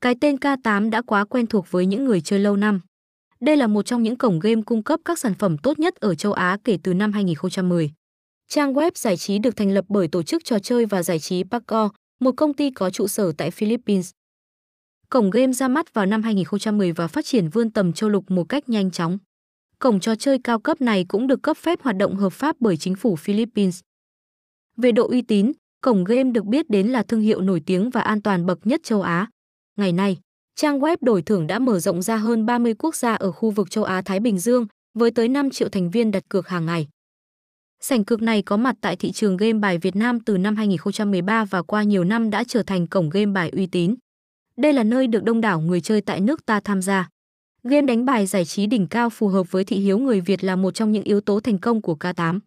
Cái tên K8 đã quá quen thuộc với những người chơi lâu năm. Đây là một trong những cổng game cung cấp các sản phẩm tốt nhất ở châu Á kể từ năm 2010. Trang web giải trí được thành lập bởi tổ chức trò chơi và giải trí Paco, một công ty có trụ sở tại Philippines. Cổng game ra mắt vào năm 2010 và phát triển vươn tầm châu lục một cách nhanh chóng. Cổng trò chơi cao cấp này cũng được cấp phép hoạt động hợp pháp bởi chính phủ Philippines. Về độ uy tín, cổng game được biết đến là thương hiệu nổi tiếng và an toàn bậc nhất châu Á. Ngày nay, trang web đổi thưởng đã mở rộng ra hơn 30 quốc gia ở khu vực châu Á-Thái Bình Dương, với tới 5 triệu thành viên đặt cược hàng ngày. Sảnh cược này có mặt tại thị trường game bài Việt Nam từ năm 2013 và qua nhiều năm đã trở thành cổng game bài uy tín. Đây là nơi được đông đảo người chơi tại nước ta tham gia. Game đánh bài giải trí đỉnh cao phù hợp với thị hiếu người Việt là một trong những yếu tố thành công của K8.